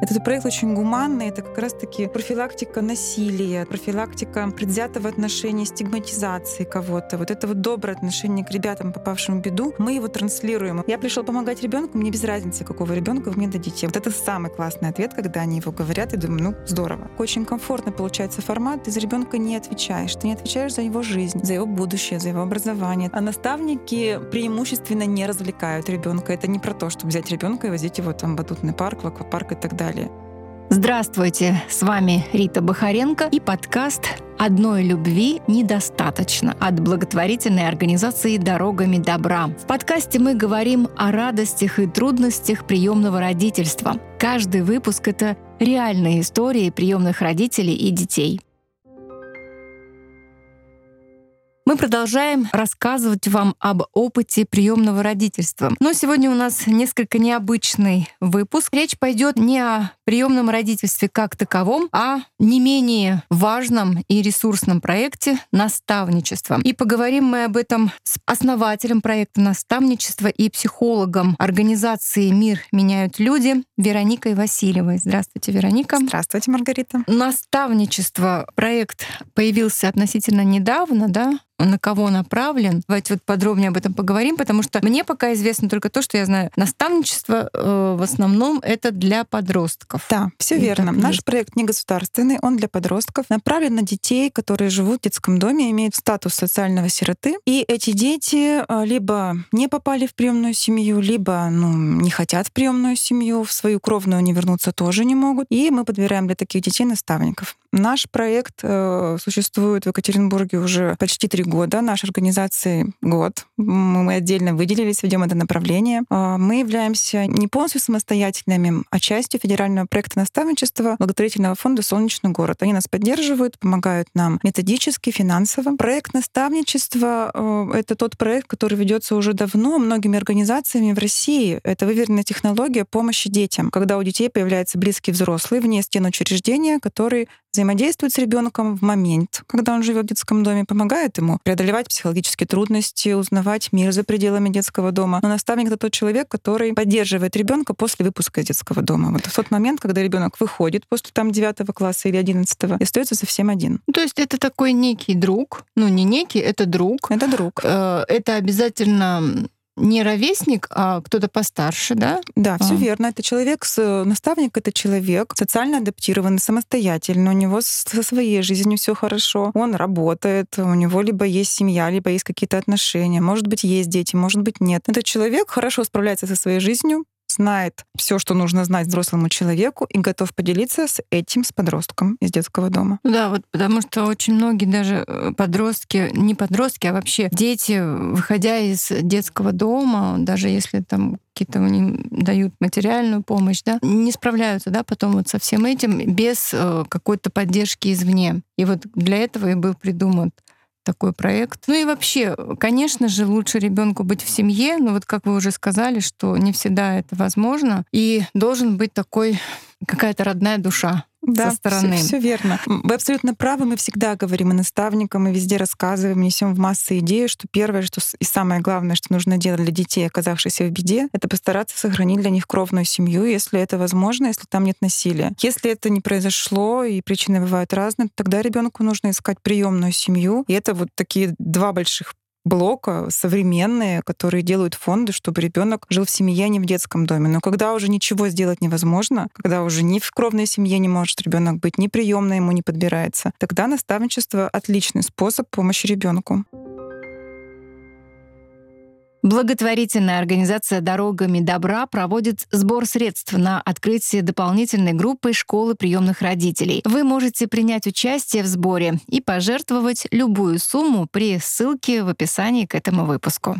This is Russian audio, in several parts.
Этот проект очень гуманный, это как раз-таки профилактика насилия, профилактика предвзятого отношения, стигматизации кого-то. Вот это вот доброе отношение к ребятам, попавшим в беду, мы его транслируем. Я пришел помогать ребенку, мне без разницы, какого ребенка вы мне дадите. Вот это самый классный ответ, когда они его говорят, и думаю, ну, здорово. Очень комфортно получается формат, ты за ребенка не отвечаешь, ты не отвечаешь за его жизнь, за его будущее, за его образование. А наставники преимущественно не развлекают ребенка. Это не про то, чтобы взять ребенка и возить его там в батутный парк, в аквапарк и так далее далее. Здравствуйте, с вами Рита Бахаренко и подкаст «Одной любви недостаточно» от благотворительной организации «Дорогами добра». В подкасте мы говорим о радостях и трудностях приемного родительства. Каждый выпуск — это реальные истории приемных родителей и детей. Мы продолжаем рассказывать вам об опыте приемного родительства. Но сегодня у нас несколько необычный выпуск. Речь пойдет не о приемном родительстве как таковом, а не менее важном и ресурсном проекте наставничества. И поговорим мы об этом с основателем проекта наставничества и психологом организации «Мир меняют люди» Вероникой Васильевой. Здравствуйте, Вероника. Здравствуйте, Маргарита. Наставничество. Проект появился относительно недавно, да? На кого направлен. Давайте вот подробнее об этом поговорим, потому что мне пока известно только то, что я знаю. Наставничество э, в основном это для подростков. Да, все верно. Наш есть. проект не государственный, он для подростков, направлен на детей, которые живут в детском доме, имеют статус социального сироты. И эти дети э, либо не попали в приемную семью, либо ну, не хотят в приемную семью, в свою кровную они вернуться тоже не могут. И мы подбираем для таких детей наставников. Наш проект э, существует в Екатеринбурге уже почти три года, нашей организации год. Мы отдельно выделились, ведем это направление. Э, мы являемся не полностью самостоятельными, а частью федерального проекта наставничества благотворительного фонда «Солнечный город». Они нас поддерживают, помогают нам методически, финансово. Проект наставничества э, — это тот проект, который ведется уже давно многими организациями в России. Это выверенная технология помощи детям, когда у детей появляется близкий взрослый вне стен учреждения, который взаимодействует с ребенком в момент, когда он живет в детском доме, помогает ему преодолевать психологические трудности, узнавать мир за пределами детского дома. Но наставник это тот человек, который поддерживает ребенка после выпуска из детского дома. Вот в тот момент, когда ребенок выходит после там 9 класса или 11 и остается совсем один. То есть это такой некий друг, ну не некий, это друг. Это друг. Э, это обязательно не ровесник, а кто-то постарше, да? Да, все а. верно. Это человек, с, наставник это человек социально адаптированный, самостоятельный, у него со своей жизнью все хорошо, он работает, у него либо есть семья, либо есть какие-то отношения, может быть, есть дети, может быть, нет. Этот человек хорошо справляется со своей жизнью, знает все, что нужно знать взрослому человеку и готов поделиться с этим, с подростком из детского дома. Да, вот потому что очень многие даже э, подростки, не подростки, а вообще дети, выходя из детского дома, даже если там какие-то они дают материальную помощь, да, не справляются, да, потом вот со всем этим без э, какой-то поддержки извне. И вот для этого и был придуман такой проект. Ну и вообще, конечно же, лучше ребенку быть в семье, но вот как вы уже сказали, что не всегда это возможно, и должен быть такой какая-то родная душа да, со стороны. Все, все верно. Вы абсолютно правы. Мы всегда говорим и наставникам, и везде рассказываем, несем в массы идеи, что первое, что и самое главное, что нужно делать для детей, оказавшихся в беде, это постараться сохранить для них кровную семью, если это возможно, если там нет насилия. Если это не произошло и причины бывают разные, тогда ребенку нужно искать приемную семью. И это вот такие два больших блока современные, которые делают фонды, чтобы ребенок жил в семье, а не в детском доме. Но когда уже ничего сделать невозможно, когда уже ни в кровной семье не может ребенок быть, ни приемно ему не подбирается, тогда наставничество отличный способ помощи ребенку. Благотворительная организация «Дорогами добра» проводит сбор средств на открытие дополнительной группы школы приемных родителей. Вы можете принять участие в сборе и пожертвовать любую сумму при ссылке в описании к этому выпуску.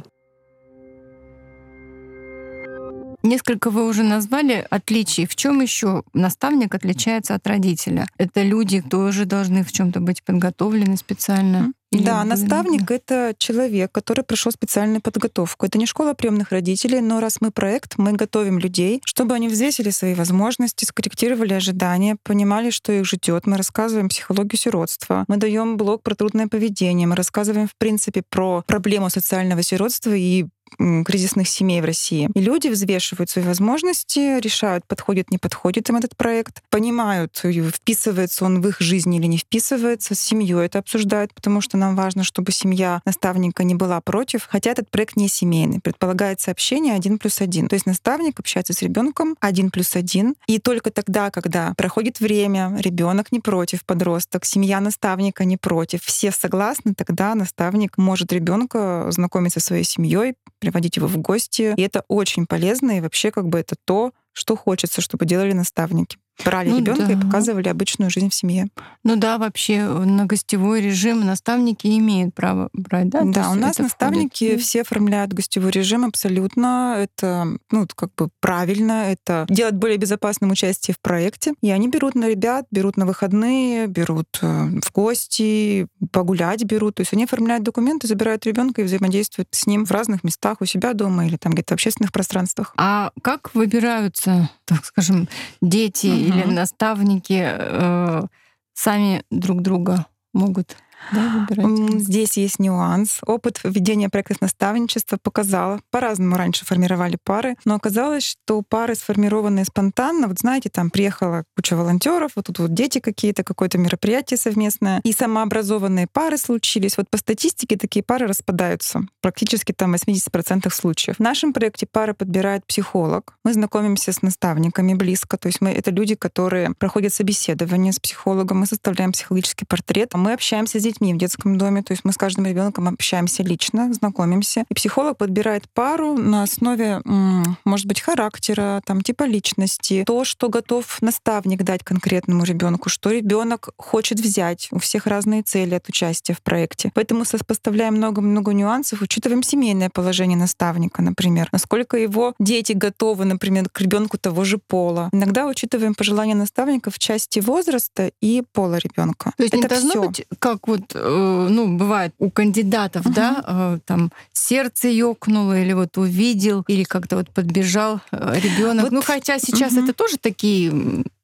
Несколько вы уже назвали отличий. В чем еще наставник отличается от родителя? Это люди тоже должны в чем-то быть подготовлены специально. Или да, наставник — это человек, который прошел специальную подготовку. Это не школа приемных родителей, но раз мы проект, мы готовим людей, чтобы они взвесили свои возможности, скорректировали ожидания, понимали, что их ждет. Мы рассказываем психологию сиротства, мы даем блок про трудное поведение, мы рассказываем, в принципе, про проблему социального сиротства и кризисных семей в России. И люди взвешивают свои возможности, решают, подходит, не подходит им этот проект, понимают, вписывается он в их жизнь или не вписывается, с семьей это обсуждают, потому что нам важно, чтобы семья наставника не была против, хотя этот проект не семейный. Предполагается общение один плюс один. То есть наставник общается с ребенком один плюс один, и только тогда, когда проходит время, ребенок не против, подросток, семья наставника не против, все согласны, тогда наставник может ребенка знакомиться со своей семьей, приводить его в гости. И это очень полезно, и вообще как бы это то, что хочется, чтобы делали наставники брали ну, ребенка да. и показывали обычную жизнь в семье. Ну да, вообще на гостевой режим наставники имеют право брать, да? Да, у нас наставники входит. все оформляют гостевой режим абсолютно. Это, ну, как бы правильно, это делать более безопасным участие в проекте. И они берут на ребят, берут на выходные, берут э, в гости, погулять берут. То есть они оформляют документы, забирают ребенка и взаимодействуют с ним в разных местах у себя дома или там где-то в общественных пространствах. А как выбираются, так скажем, дети или наставники э, сами друг друга могут да, Здесь есть нюанс. Опыт ведения проектов наставничества показал, по-разному раньше формировали пары, но оказалось, что пары, сформированные спонтанно, вот знаете, там приехала куча волонтеров, вот тут вот дети какие-то, какое-то мероприятие совместное, и самообразованные пары случились. Вот по статистике такие пары распадаются практически там 80% случаев. В нашем проекте пары подбирает психолог. Мы знакомимся с наставниками близко, то есть мы это люди, которые проходят собеседование с психологом, мы составляем психологический портрет, мы общаемся здесь детьми в детском доме. То есть мы с каждым ребенком общаемся лично, знакомимся. И психолог подбирает пару на основе, может быть, характера, там, типа личности, то, что готов наставник дать конкретному ребенку, что ребенок хочет взять. У всех разные цели от участия в проекте. Поэтому сопоставляем много-много нюансов, учитываем семейное положение наставника, например, насколько его дети готовы, например, к ребенку того же пола. Иногда учитываем пожелания наставника в части возраста и пола ребенка. То есть Это не должно всё. быть как вот вот, э, ну, бывает у кандидатов, угу. да, э, там сердце ёкнуло, или вот увидел, или как-то вот подбежал э, ребенок. Вот, ну, хотя сейчас угу. это тоже такие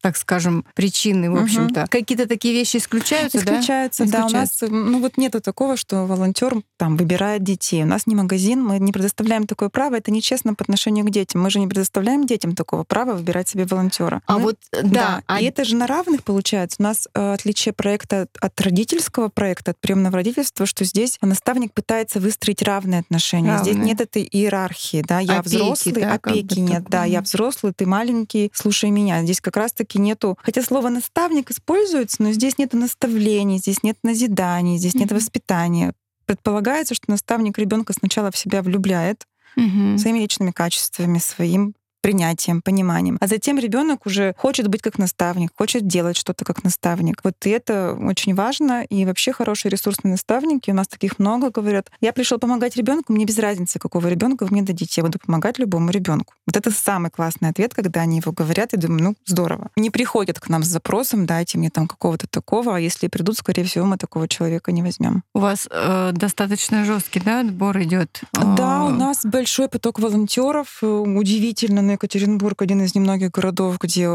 так скажем, причины, в общем-то. Угу. Какие-то такие вещи исключаются, исключаются, да? да? Исключаются, У нас, ну вот нету такого, что волонтер там выбирает детей. У нас не магазин, мы не предоставляем такое право. Это нечестно по отношению к детям. Мы же не предоставляем детям такого права выбирать себе волонтера. А мы, вот да, да. А... и это же на равных получается. У нас э, отличие проекта от родительского проекта, от приемного родительства, что здесь наставник пытается выстроить равные отношения. Равные. Здесь нет этой иерархии, да, я опеки, взрослый, да, опеки нет, такое. да, я взрослый, ты маленький, слушай меня. Здесь как раз-таки все-таки нету, хотя слово наставник используется, но здесь нет наставлений, здесь нет назиданий, здесь mm-hmm. нет воспитания. Предполагается, что наставник ребенка сначала в себя влюбляет mm-hmm. своими личными качествами, своим принятием, пониманием. А затем ребенок уже хочет быть как наставник, хочет делать что-то как наставник. Вот и это очень важно. И вообще хорошие ресурсные наставники, у нас таких много, говорят, я пришел помогать ребенку, мне без разницы, какого ребенка вы мне дадите, я буду помогать любому ребенку. Вот это самый классный ответ, когда они его говорят, и думаю, ну, здорово. Не приходят к нам с запросом, дайте мне там какого-то такого, а если придут, скорее всего, мы такого человека не возьмем. У вас э, достаточно жесткий, да, отбор идет? Да, у нас большой поток волонтеров, э, удивительно, но Екатеринбург один из немногих городов, где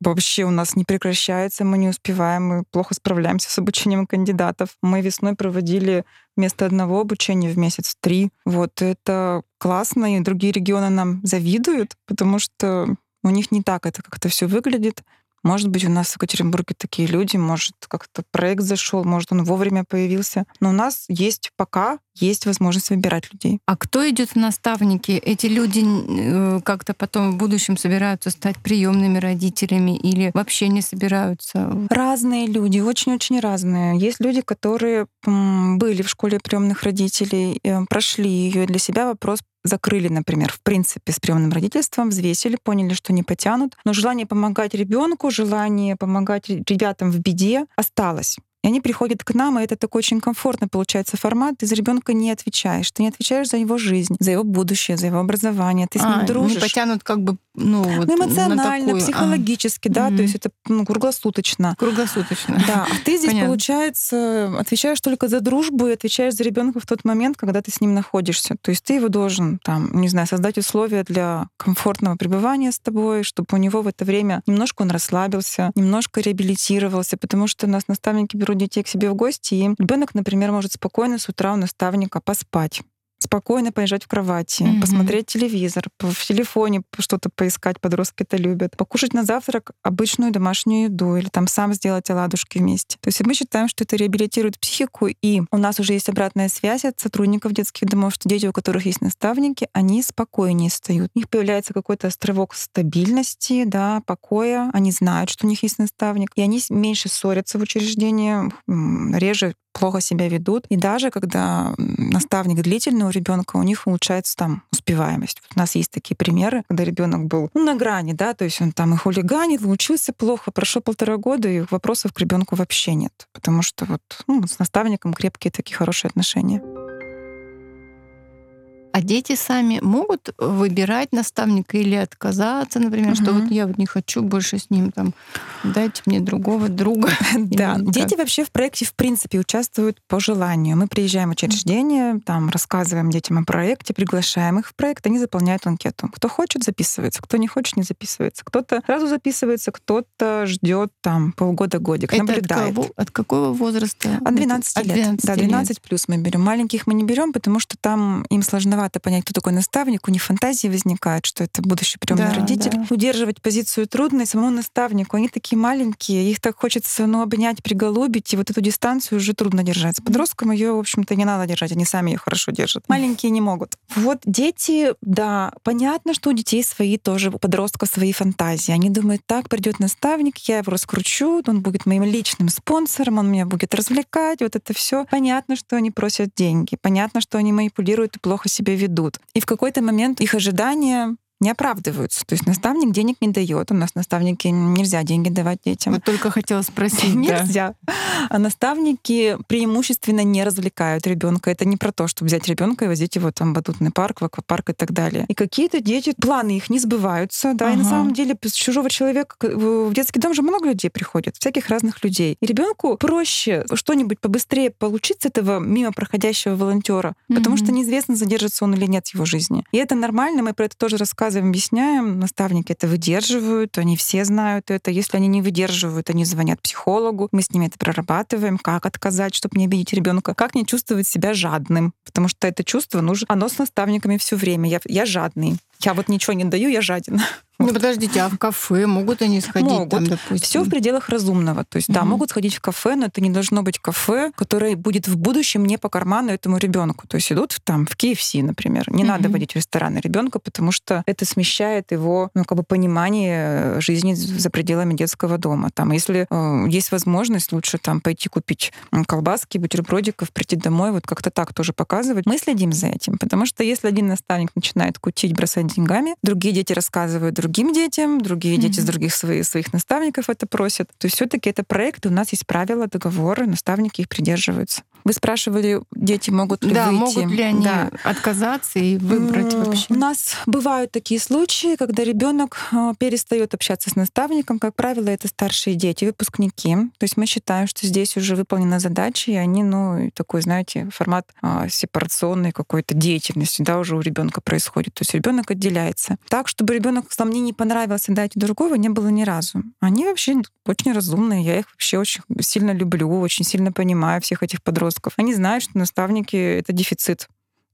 вообще у нас не прекращается, мы не успеваем, мы плохо справляемся с обучением кандидатов. Мы весной проводили вместо одного обучения в месяц три. Вот это классно, и другие регионы нам завидуют, потому что у них не так это как-то все выглядит. Может быть, у нас в Екатеринбурге такие люди, может, как-то проект зашел, может, он вовремя появился. Но у нас есть пока есть возможность выбирать людей. А кто идет в наставники? Эти люди э, как-то потом в будущем собираются стать приемными родителями или вообще не собираются? Разные люди, очень-очень разные. Есть люди, которые были в школе приемных родителей, э, прошли ее для себя вопрос закрыли, например, в принципе, с приемным родительством, взвесили, поняли, что не потянут. Но желание помогать ребенку, желание помогать ребятам в беде осталось. И они приходят к нам, и это такой очень комфортный получается формат. Ты за ребенка не отвечаешь. Ты не отвечаешь за его жизнь, за его будущее, за его образование. Ты с ним а, дружишь. Не потянут как бы ну, вот ну эмоционально, такую... психологически, а. да, mm-hmm. то есть это ну, круглосуточно. Круглосуточно. Да, а ты здесь, Понятно. получается, отвечаешь только за дружбу и отвечаешь за ребенка в тот момент, когда ты с ним находишься. То есть ты его должен, там, не знаю, создать условия для комфортного пребывания с тобой, чтобы у него в это время немножко он расслабился, немножко реабилитировался, потому что у нас наставники берут детей к себе в гости, и ребенок, например, может спокойно с утра у наставника поспать спокойно полежать в кровати, mm-hmm. посмотреть телевизор, в телефоне что-то поискать, подростки это любят, покушать на завтрак обычную домашнюю еду или там сам сделать оладушки вместе. То есть мы считаем, что это реабилитирует психику, и у нас уже есть обратная связь от сотрудников детских домов, что дети, у которых есть наставники, они спокойнее встают. У них появляется какой-то островок стабильности, да, покоя, они знают, что у них есть наставник, и они меньше ссорятся в учреждении, реже плохо себя ведут. И даже когда наставник длительный у ребенка, у них улучшается там успеваемость. Вот у нас есть такие примеры, когда ребенок был ну, на грани, да, то есть он там и хулиганит, учился плохо, прошло полтора года, и вопросов к ребенку вообще нет, потому что вот ну, с наставником крепкие такие хорошие отношения. А дети сами могут выбирать наставника или отказаться, например, угу. что вот я вот не хочу больше с ним там, дайте мне другого друга. Да, дети вообще в проекте в принципе участвуют по желанию. Мы приезжаем в учреждение, там рассказываем детям о проекте, приглашаем их в проект, они заполняют анкету. Кто хочет, записывается, кто не хочет, не записывается. Кто-то сразу записывается, кто-то ждет там полгода-годик, наблюдает. От, от какого возраста? От 12 лет. От 12 да, 12 лет. плюс мы берем. Маленьких мы не берем, потому что там им сложновато сложновато понять, кто такой наставник. У них фантазии возникают, что это будущий приемный да, родитель. Да. Удерживать позицию трудно, и самому наставнику. Они такие маленькие, их так хочется ну, обнять, приголубить, и вот эту дистанцию уже трудно держать. С подростком ее, в общем-то, не надо держать, они сами ее хорошо держат. Маленькие не могут. Вот дети, да, понятно, что у детей свои тоже, у подростков свои фантазии. Они думают, так, придет наставник, я его раскручу, он будет моим личным спонсором, он меня будет развлекать, вот это все. Понятно, что они просят деньги, понятно, что они манипулируют и плохо себя себя ведут. И в какой-то момент их ожидания не оправдываются. То есть наставник денег не дает. У нас наставники нельзя деньги давать детям. Вот только хотела спросить. Нельзя. А наставники преимущественно не развлекают ребенка. Это не про то, чтобы взять ребенка и возить его там в батутный парк, в аквапарк и так далее. И какие-то дети, планы их не сбываются, да, ага. и на самом деле с чужого человека в детский дом же много людей приходит, всяких разных людей. И ребенку проще что-нибудь побыстрее получить с этого мимо проходящего волонтера, mm-hmm. потому что неизвестно, задержится он или нет в его жизни. И это нормально, мы про это тоже рассказываем рассказываем, объясняем, наставники это выдерживают, они все знают это. Если они не выдерживают, они звонят психологу, мы с ними это прорабатываем, как отказать, чтобы не обидеть ребенка, как не чувствовать себя жадным, потому что это чувство нужно, оно с наставниками все время. Я, я жадный. Я вот ничего не даю, я жаден. Ну подождите, а в кафе могут они сходить могут. там, допустим? Все в пределах разумного. То есть, угу. да, могут сходить в кафе, но это не должно быть кафе, которое будет в будущем не по карману этому ребенку. То есть идут там в KFC, например. Не угу. надо водить в рестораны ребенка, потому что это смещает его ну, как бы понимание жизни за пределами детского дома. Там, если э, есть возможность, лучше там пойти купить колбаски, бутербродиков, прийти домой, вот как-то так тоже показывать. Мы следим за этим, потому что если один наставник начинает кутить, бросать деньгами, другие дети рассказывают другим детям, другие mm-hmm. дети с других своих, своих наставников это просят. То есть все-таки это проект, у нас есть правила, договоры, наставники их придерживаются. Вы спрашивали, дети могут ли да, выйти? могут ли они да. отказаться и выбрать вообще? У нас бывают такие случаи, когда ребенок э, перестает общаться с наставником. Как правило, это старшие дети, выпускники. То есть мы считаем, что здесь уже выполнена задача, и они, ну, такой, знаете, формат а, сепарационной какой-то деятельности, да, уже у ребенка происходит. То есть ребенок отделяется. Так, чтобы ребенок сам мне не понравился дать другого, не было ни разу. Они вообще очень разумные, я их вообще очень сильно люблю, очень сильно понимаю всех этих подростков. Они знают, что наставники — это дефицит.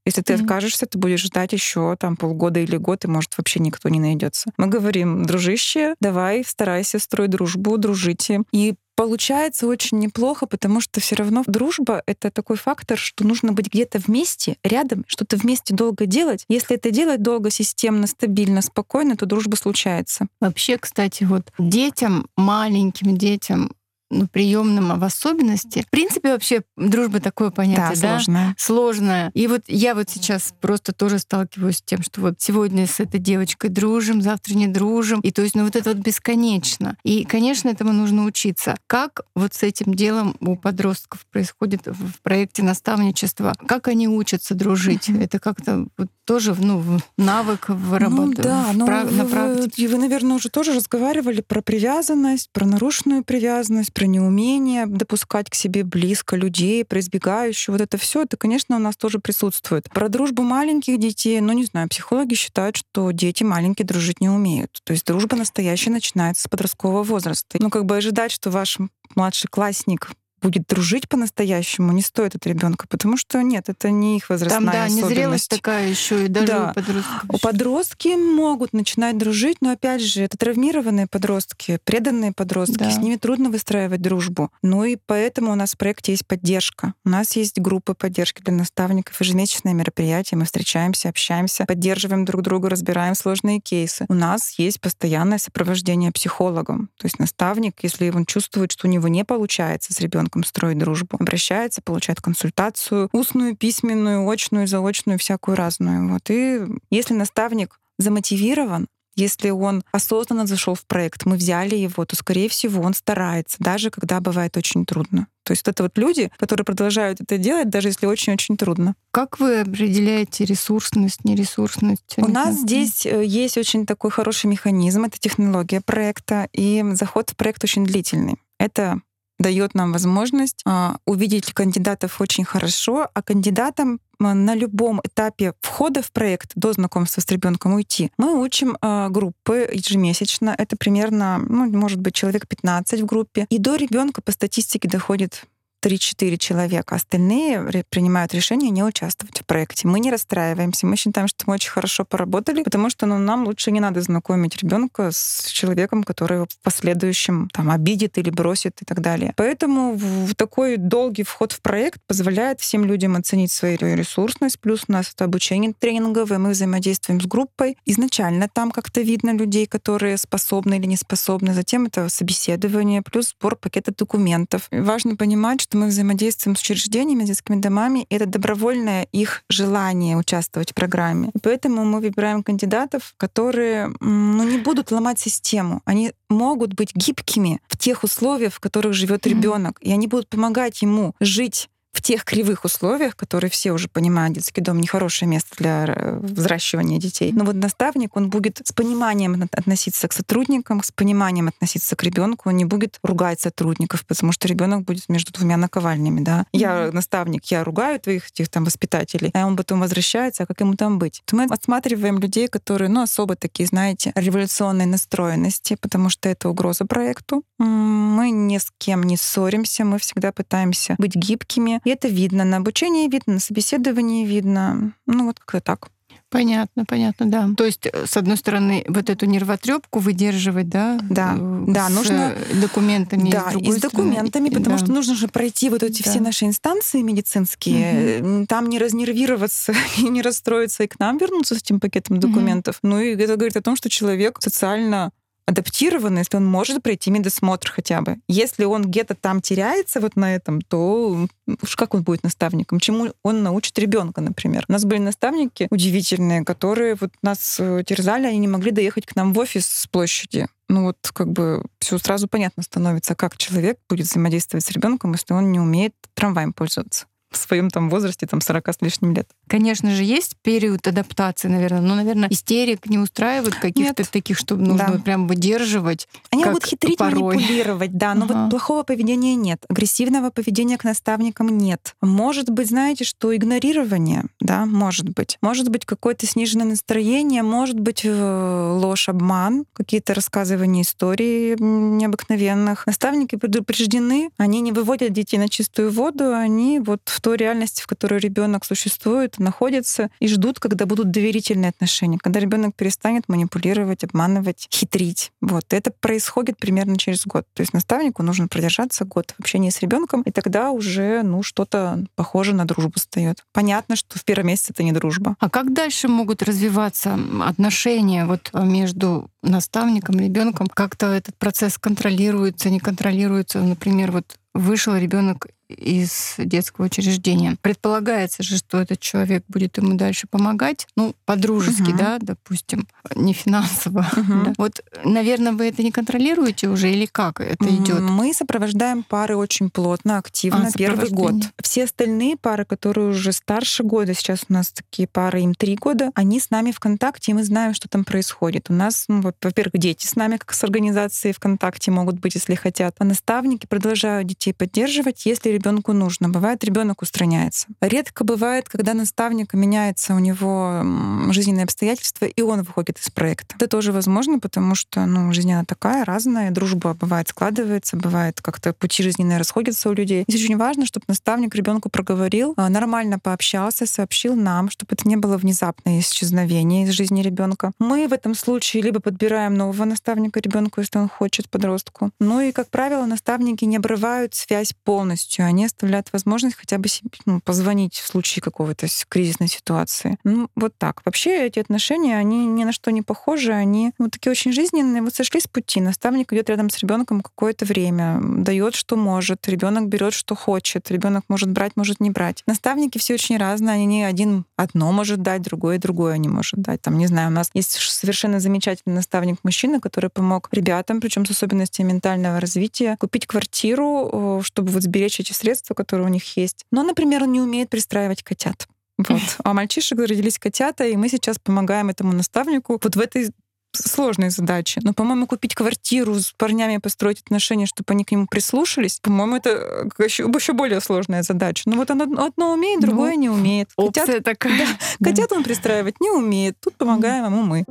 Если ты mm-hmm. откажешься, ты будешь ждать еще там полгода или год, и может вообще никто не найдется. Мы говорим, дружище, давай, старайся строить дружбу, дружите. И получается очень неплохо, потому что все равно дружба — это такой фактор, что нужно быть где-то вместе, рядом, что-то вместе долго делать. Если это делать долго, системно, стабильно, спокойно, то дружба случается. Вообще, кстати, вот детям, маленьким детям ну, приемным в особенности. В принципе, вообще дружба такое понятие, да? Сложное. Сложное. И вот я вот сейчас просто тоже сталкиваюсь с тем, что вот сегодня с этой девочкой дружим, завтра не дружим. И то есть, ну вот это вот бесконечно. И, конечно, этому нужно учиться. Как вот с этим делом у подростков происходит в проекте наставничества? Как они учатся дружить? Это как-то вот тоже ну, навык вырабатывать ну, да, но прав... вы. Вы, наверное, уже тоже разговаривали про привязанность, про нарушенную привязанность, про неумение допускать к себе близко людей, про избегающую. Вот это все, это, конечно, у нас тоже присутствует. Про дружбу маленьких детей, ну, не знаю, психологи считают, что дети маленькие дружить не умеют. То есть дружба настоящая начинается с подросткового возраста. Ну, как бы ожидать, что ваш младший классник будет дружить по-настоящему, не стоит от ребенка, потому что нет, это не их возрастная Там, да, особенность. незрелость такая еще и даже да. у подростков. У подростки могут начинать дружить, но опять же, это травмированные подростки, преданные подростки, да. с ними трудно выстраивать дружбу. Ну и поэтому у нас в проекте есть поддержка. У нас есть группы поддержки для наставников, ежемесячные мероприятия, мы встречаемся, общаемся, поддерживаем друг друга, разбираем сложные кейсы. У нас есть постоянное сопровождение психологом. То есть наставник, если он чувствует, что у него не получается с ребенком строить дружбу, обращается, получает консультацию, устную, письменную, очную, заочную, всякую разную. Вот. И если наставник замотивирован, если он осознанно зашел в проект, мы взяли его, то, скорее всего, он старается, даже когда бывает очень трудно. То есть это вот люди, которые продолжают это делать, даже если очень-очень трудно. Как вы определяете ресурсность, нересурсность? У нас здесь э, есть очень такой хороший механизм, это технология проекта, и заход в проект очень длительный. Это дает нам возможность а, увидеть кандидатов очень хорошо, а кандидатам а, на любом этапе входа в проект до знакомства с ребенком уйти. Мы учим а, группы ежемесячно. Это примерно, ну, может быть, человек 15 в группе. И до ребенка по статистике доходит 3-4 человека. Остальные принимают решение не участвовать в проекте. Мы не расстраиваемся. Мы считаем, что мы очень хорошо поработали, потому что ну, нам лучше не надо знакомить ребенка с человеком, который в последующем там, обидит или бросит и так далее. Поэтому в такой долгий вход в проект позволяет всем людям оценить свою ресурсность. Плюс у нас это обучение тренинговое, мы взаимодействуем с группой. Изначально там как-то видно людей, которые способны или не способны. Затем это собеседование, плюс сбор пакета документов. И важно понимать, что мы взаимодействуем с учреждениями, с детскими домами, и это добровольное их желание участвовать в программе. И поэтому мы выбираем кандидатов, которые ну, не будут ломать систему. Они могут быть гибкими в тех условиях, в которых живет mm-hmm. ребенок, и они будут помогать ему жить в тех кривых условиях, которые все уже понимают, детский дом нехорошее место для э, взращивания детей. Но вот наставник, он будет с пониманием относиться к сотрудникам, с пониманием относиться к ребенку, он не будет ругать сотрудников, потому что ребенок будет между двумя наковальнями, да. Я наставник, я ругаю твоих этих там воспитателей, а он потом возвращается, а как ему там быть? Мы отсматриваем людей, которые, ну, особо такие, знаете, революционной настроенности, потому что это угроза проекту. Мы ни с кем не ссоримся, мы всегда пытаемся быть гибкими, и это видно на обучении, видно на собеседовании, видно. Ну вот как-то так. Понятно, понятно, да. То есть, э, с одной стороны, вот эту нервотрепку выдерживать, да? Да, э, да, нужно документами. Да, и с, и с документами, потому да. что нужно же пройти вот эти да. все наши инстанции медицинские, угу. там не разнервироваться и не расстроиться, и к нам вернуться с этим пакетом документов. Угу. Ну и это говорит о том, что человек социально адаптированный, если он может пройти медосмотр хотя бы. Если он где-то там теряется вот на этом, то уж как он будет наставником? Чему он научит ребенка, например? У нас были наставники удивительные, которые вот нас э, терзали, они не могли доехать к нам в офис с площади. Ну вот как бы все сразу понятно становится, как человек будет взаимодействовать с ребенком, если он не умеет трамваем пользоваться в своем там возрасте, там 40 с лишним лет. Конечно же, есть период адаптации, наверное. Но, наверное, истерик не устраивает каких-то таких, чтобы нужно да. прям выдерживать. Они могут хитрить, порой. манипулировать, да, но ага. вот плохого поведения нет. Агрессивного поведения к наставникам нет. Может быть, знаете, что игнорирование, да, может быть. Может быть, какое-то сниженное настроение, может быть, ложь, обман, какие-то рассказывания историй необыкновенных. Наставники предупреждены, они не выводят детей на чистую воду, они вот в той реальности, в которой ребенок существует, находится, и ждут, когда будут доверительные отношения, когда ребенок перестанет манипулировать, обманывать, хитрить. Вот это происходит примерно через год. То есть наставнику нужно продержаться год в общении с ребенком, и тогда уже ну что-то похоже на дружбу встает. Понятно, что в первом месяце это не дружба. А как дальше могут развиваться отношения вот между наставником, ребенком? Как-то этот процесс контролируется, не контролируется? Например, вот вышел ребенок из детского учреждения. Предполагается же, что этот человек будет ему дальше помогать, ну, по-дружески, угу. да, допустим, не финансово. Угу. Да. Вот, наверное, вы это не контролируете уже или как это идет? Мы сопровождаем пары очень плотно, активно а, первый год. Все остальные пары, которые уже старше года, сейчас у нас такие пары, им три года, они с нами в контакте, и мы знаем, что там происходит. У нас, ну, во-первых, дети с нами, как с организацией ВКонтакте могут быть, если хотят. А наставники продолжают детей поддерживать. Если ребенку нужно. Бывает, ребенок устраняется. Редко бывает, когда наставник меняется у него жизненные обстоятельства, и он выходит из проекта. Это тоже возможно, потому что ну, жизнь она такая, разная. Дружба бывает складывается, бывает как-то пути жизненные расходятся у людей. Здесь очень важно, чтобы наставник ребенку проговорил, а, нормально пообщался, сообщил нам, чтобы это не было внезапное исчезновение из жизни ребенка. Мы в этом случае либо подбираем нового наставника ребенку, если он хочет подростку. Ну и, как правило, наставники не обрывают связь полностью. Они оставляют возможность хотя бы себе ну, позвонить в случае какого-то кризисной ситуации. Ну, вот так. Вообще эти отношения, они ни на что не похожи, они вот такие очень жизненные. Вот сошли с пути. Наставник идет рядом с ребенком какое-то время, дает, что может, ребенок берет, что хочет, ребенок может брать, может не брать. Наставники все очень разные, они не один одно может дать, другое другое не может дать. Там, не знаю, у нас есть совершенно замечательный наставник мужчина, который помог ребятам, причем с особенностями ментального развития, купить квартиру, чтобы вот сберечь эти средства, которые у них есть. Но, например, он не умеет пристраивать котят. Вот. А мальчишек родились котята, и мы сейчас помогаем этому наставнику вот в этой сложные задачи. Но, по-моему, купить квартиру с парнями, построить отношения, чтобы они к нему прислушались, по-моему, это еще, еще более сложная задача. Но вот оно одно умеет, другое ну, не умеет. Котят, такая. Да, да. Котят он пристраивать не умеет. Тут помогаем ему мы.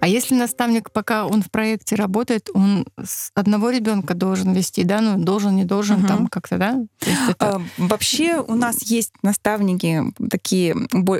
А если наставник, пока он в проекте работает, он с одного ребенка должен вести, да, ну должен, не должен, угу. там как-то, да? Это... А, вообще у нас есть наставники такие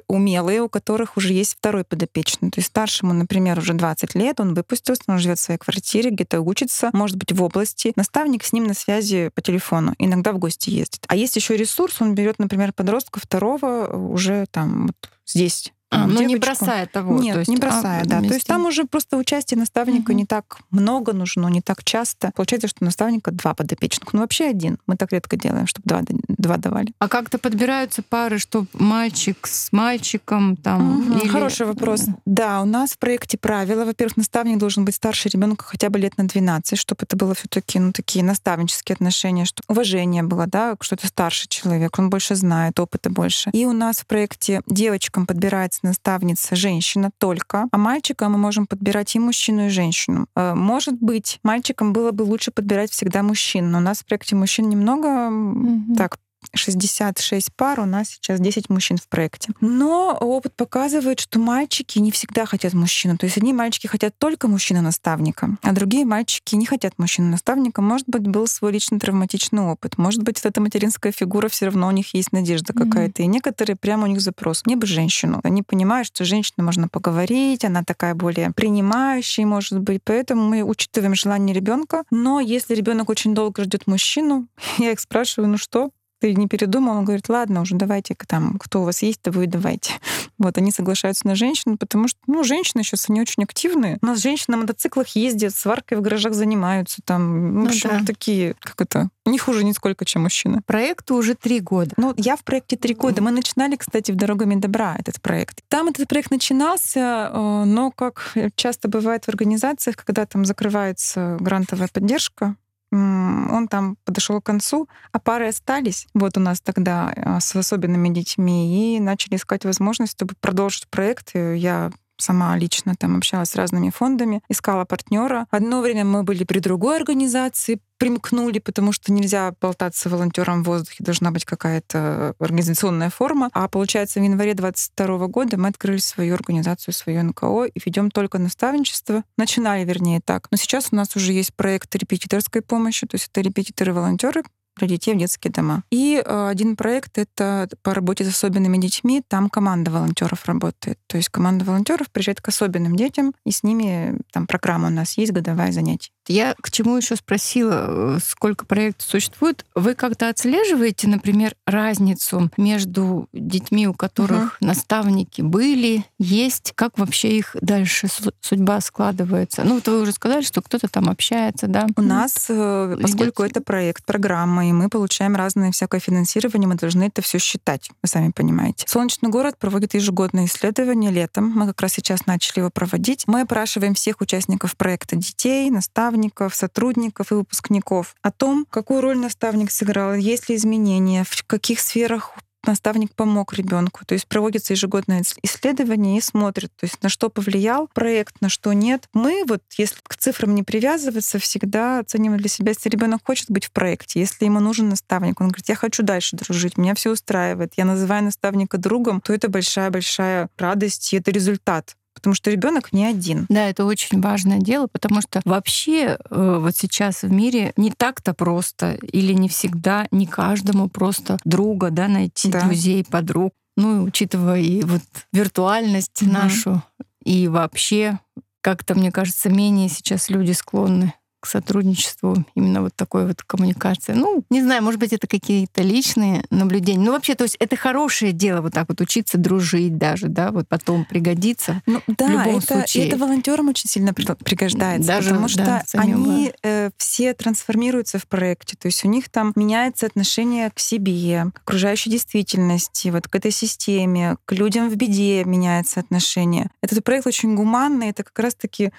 умелые, у которых уже есть второй подопечный. То есть старшему, например, уже 20 лет, он выпустился, он живет в своей квартире, где-то учится, может быть, в области. Наставник с ним на связи по телефону, иногда в гости ездит. А есть еще ресурс, он берет, например, подростка второго уже там вот здесь а, ну не бросает того. Нет, есть, не бросает, а, да. Вместе. То есть там уже просто участие наставника угу. не так много нужно, не так часто. Получается, что наставника два подопечных. Ну вообще один. Мы так редко делаем, чтобы два, два давали. А как-то подбираются пары, чтобы мальчик с мальчиком там? Угу. Или... Хороший вопрос. Да, у нас в проекте правила. Во-первых, наставник должен быть старше ребенка хотя бы лет на 12, чтобы это было все-таки ну, такие наставнические отношения, чтобы уважение было, да, что это старший человек, он больше знает, опыта больше. И у нас в проекте девочкам подбирается наставница женщина только, а мальчика мы можем подбирать и мужчину, и женщину. Э, может быть, мальчикам было бы лучше подбирать всегда мужчин, но у нас в проекте мужчин немного mm-hmm. так 66 пар, у нас сейчас 10 мужчин в проекте. Но опыт показывает, что мальчики не всегда хотят мужчину. То есть одни мальчики хотят только мужчину-наставника, а другие мальчики не хотят мужчину-наставника. Может быть, был свой личный травматичный опыт. Может быть, эта материнская фигура все равно у них есть надежда какая-то. Mm-hmm. И некоторые прямо у них запрос. Мне бы женщину. Они понимают, что женщина можно поговорить, она такая более принимающая, может быть. Поэтому мы учитываем желание ребенка. Но если ребенок очень долго ждет мужчину, я их спрашиваю, ну что, ты не передумал, он говорит, ладно, уже давайте там, кто у вас есть, то вы давайте. Вот, они соглашаются на женщину, потому что, ну, женщины сейчас, они очень активные. У нас женщины на мотоциклах ездят, сваркой в гаражах занимаются, там, ну, в общем, да. такие, как это, не хуже нисколько, чем мужчины. Проекту уже три года. Ну, я в проекте три года. Мы начинали, кстати, в «Дорогами добра» этот проект. Там этот проект начинался, э, но, как часто бывает в организациях, когда там закрывается грантовая поддержка, он там подошел к концу, а пары остались вот у нас тогда а, с особенными детьми и начали искать возможность, чтобы продолжить проект. Я сама лично там общалась с разными фондами, искала партнера. Одно время мы были при другой организации, примкнули, потому что нельзя болтаться волонтером в воздухе, должна быть какая-то организационная форма. А получается, в январе 22 года мы открыли свою организацию, свою НКО и ведем только наставничество. Начинали, вернее, так. Но сейчас у нас уже есть проект репетиторской помощи, то есть это репетиторы-волонтеры, для детей в детские дома. И э, один проект — это по работе с особенными детьми. Там команда волонтеров работает. То есть команда волонтеров приезжает к особенным детям, и с ними там программа у нас есть, годовая занятие. Я к чему еще спросила, э, сколько проектов существует. Вы как-то отслеживаете, например, разницу между детьми, у которых угу. наставники были, есть, как вообще их дальше судьба складывается? Ну, вот вы уже сказали, что кто-то там общается, да? У нас, э, поскольку это проект, программа, и мы получаем разное всякое финансирование, мы должны это все считать, вы сами понимаете. Солнечный город проводит ежегодное исследование летом. Мы как раз сейчас начали его проводить. Мы опрашиваем всех участников проекта детей, наставников, наставников, сотрудников и выпускников о том, какую роль наставник сыграл, есть ли изменения, в каких сферах наставник помог ребенку. То есть проводится ежегодное исследование и смотрит, то есть на что повлиял проект, на что нет. Мы вот, если к цифрам не привязываться, всегда оцениваем для себя, если ребенок хочет быть в проекте, если ему нужен наставник, он говорит, я хочу дальше дружить, меня все устраивает, я называю наставника другом, то это большая-большая радость, и это результат потому что ребенок не один. Да, это очень важное дело, потому что вообще э, вот сейчас в мире не так-то просто или не всегда, не каждому просто друга, да, найти да. друзей, подруг. Ну, учитывая и вот виртуальность угу. нашу, и вообще как-то, мне кажется, менее сейчас люди склонны к сотрудничеству, именно вот такой вот коммуникации. Ну, не знаю, может быть, это какие-то личные наблюдения. Ну, вообще, то есть это хорошее дело вот так вот учиться дружить даже, да, вот потом пригодится. Ну, да, в любом это, случае. это волонтерам очень сильно пригождается, даже, потому что да, они э, все трансформируются в проекте, то есть у них там меняется отношение к себе, к окружающей действительности, вот к этой системе, к людям в беде меняется отношение. Этот проект очень гуманный, это как раз-таки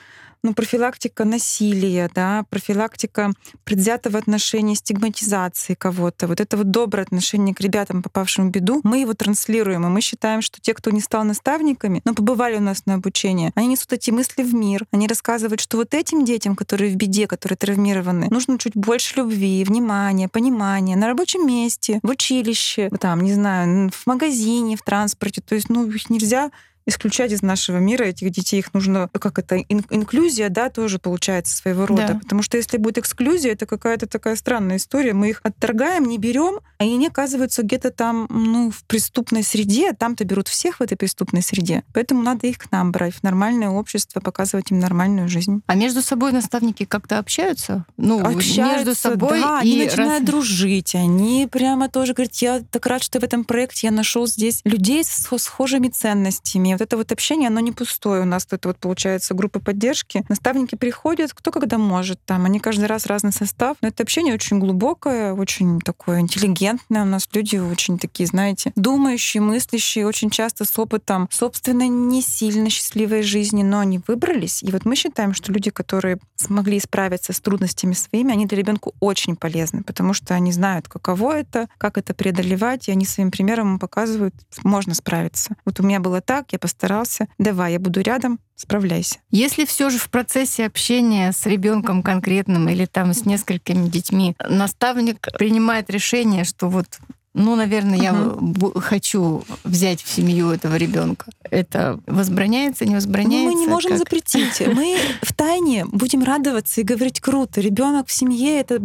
ну, профилактика насилия, да, профилактика предвзятого отношения, стигматизации кого-то. Вот это вот доброе отношение к ребятам, попавшим в беду, мы его транслируем, и мы считаем, что те, кто не стал наставниками, но побывали у нас на обучении, они несут эти мысли в мир, они рассказывают, что вот этим детям, которые в беде, которые травмированы, нужно чуть больше любви, внимания, понимания на рабочем месте, в училище, там, не знаю, в магазине, в транспорте. То есть, ну, их нельзя исключать из нашего мира этих детей. Их нужно, как это, ин- инклюзия, да, тоже получается своего рода. Да. Потому что если будет эксклюзия, это какая-то такая странная история. Мы их отторгаем, не берем, а они оказываются где-то там, ну, в преступной среде, там-то берут всех в этой преступной среде. Поэтому надо их к нам брать, в нормальное общество, показывать им нормальную жизнь. А между собой наставники как-то общаются? Ну, общаются, между собой да, и они начинают раз... дружить. Они прямо тоже говорят, я так рад, что в этом проекте я нашел здесь людей с схожими ценностями, вот это вот общение, оно не пустое. У нас это вот получается группа поддержки. Наставники приходят, кто когда может там. Они каждый раз разный состав. Но это общение очень глубокое, очень такое интеллигентное. У нас люди очень такие, знаете, думающие, мыслящие, очень часто с опытом собственно не сильно счастливой жизни, но они выбрались. И вот мы считаем, что люди, которые смогли справиться с трудностями своими, они для ребенка очень полезны, потому что они знают, каково это, как это преодолевать, и они своим примером показывают, можно справиться. Вот у меня было так, я постарался, давай, я буду рядом, справляйся. Если все же в процессе общения с ребенком конкретным или там с несколькими детьми наставник принимает решение, что вот ну, наверное, угу. я хочу взять в семью этого ребенка. Это возбраняется, не возбраняется? Мы не можем как? запретить. Мы в тайне будем радоваться и говорить круто. Ребенок в семье это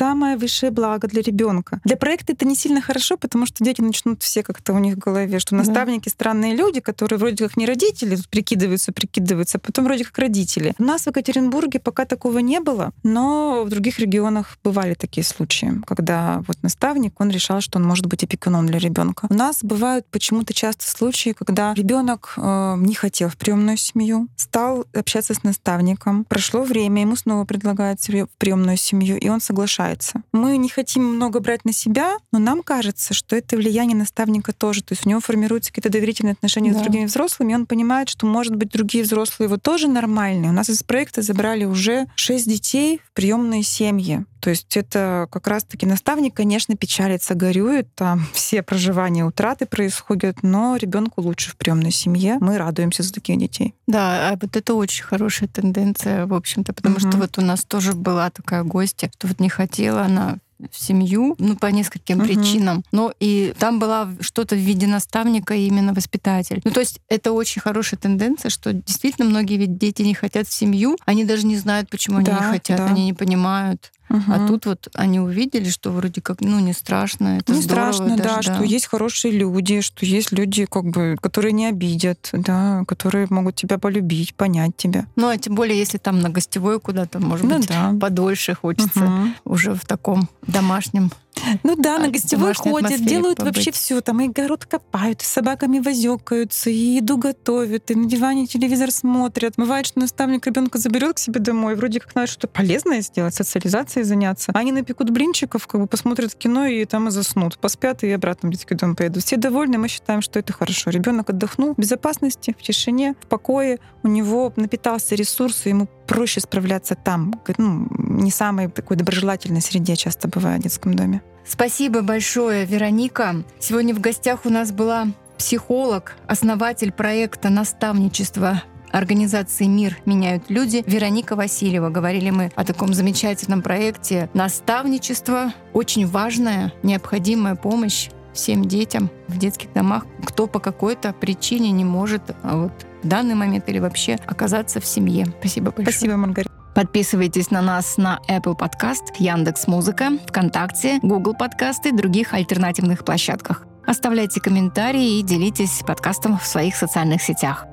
самое высшее благо для ребенка. Для проекта это не сильно хорошо, потому что дети начнут все как-то у них в голове, что наставники да. странные люди, которые вроде как не родители, тут прикидываются, прикидываются, а потом вроде как родители. У нас в Екатеринбурге пока такого не было, но в других регионах бывали такие случаи, когда вот наставник, он решал, что он может быть опекуном для ребенка. У нас бывают почему-то часто случаи, когда ребенок э, не хотел в приемную семью, стал общаться с наставником, прошло время, ему снова предлагают в приемную семью, и он соглашается соглашается. Мы не хотим много брать на себя, но нам кажется, что это влияние наставника тоже. То есть у него формируются какие-то доверительные отношения да. с другими взрослыми, и он понимает, что, может быть, другие взрослые его тоже нормальные. У нас из проекта забрали уже шесть детей в приемные семьи. То есть это как раз-таки наставник, конечно, печалится, горюет, там все проживания утраты происходят, но ребенку лучше в приемной семье. Мы радуемся за таких детей. Да, а вот это очень хорошая тенденция, в общем-то, потому угу. что вот у нас тоже была такая гостья, что вот не хотела она в семью, ну, по нескольким угу. причинам. Но и там была что-то в виде наставника и именно воспитатель. Ну, то есть это очень хорошая тенденция, что действительно многие ведь дети не хотят в семью, они даже не знают, почему да, они не хотят, да. они не понимают. Угу. А тут вот они увидели, что вроде как, ну, не страшно, это Не здорово страшно, даже, да, да, что есть хорошие люди, что есть люди, как бы, которые не обидят, да, которые могут тебя полюбить, понять тебя. Ну, а тем более, если там на гостевое куда-то, может ну, быть, да. подольше хочется угу. уже в таком домашнем ну да, на гостевой ходят, делают побыть. вообще все. Там и огород копают, и с собаками возекаются, и еду готовят, и на диване телевизор смотрят. Бывает, что наставник ребенка заберет к себе домой, вроде как надо что-то полезное сделать, социализацией заняться. Они напекут блинчиков, как бы посмотрят кино и там и заснут. Поспят и обратно в детский дом поедут. Все довольны, мы считаем, что это хорошо. Ребенок отдохнул в безопасности, в тишине, в покое. У него напитался ресурс, и ему проще справляться там. Ну, не самой такой доброжелательной среде часто бывает в детском доме. Спасибо большое, Вероника. Сегодня в гостях у нас была психолог, основатель проекта наставничества организации «Мир меняют люди» Вероника Васильева. Говорили мы о таком замечательном проекте наставничество. Очень важная, необходимая помощь всем детям в детских домах, кто по какой-то причине не может а вот в данный момент или вообще оказаться в семье. Спасибо большое. Спасибо, Маргарита. Подписывайтесь на нас на Apple Podcast, Яндекс Музыка, ВКонтакте, Google Подкасты и других альтернативных площадках. Оставляйте комментарии и делитесь подкастом в своих социальных сетях.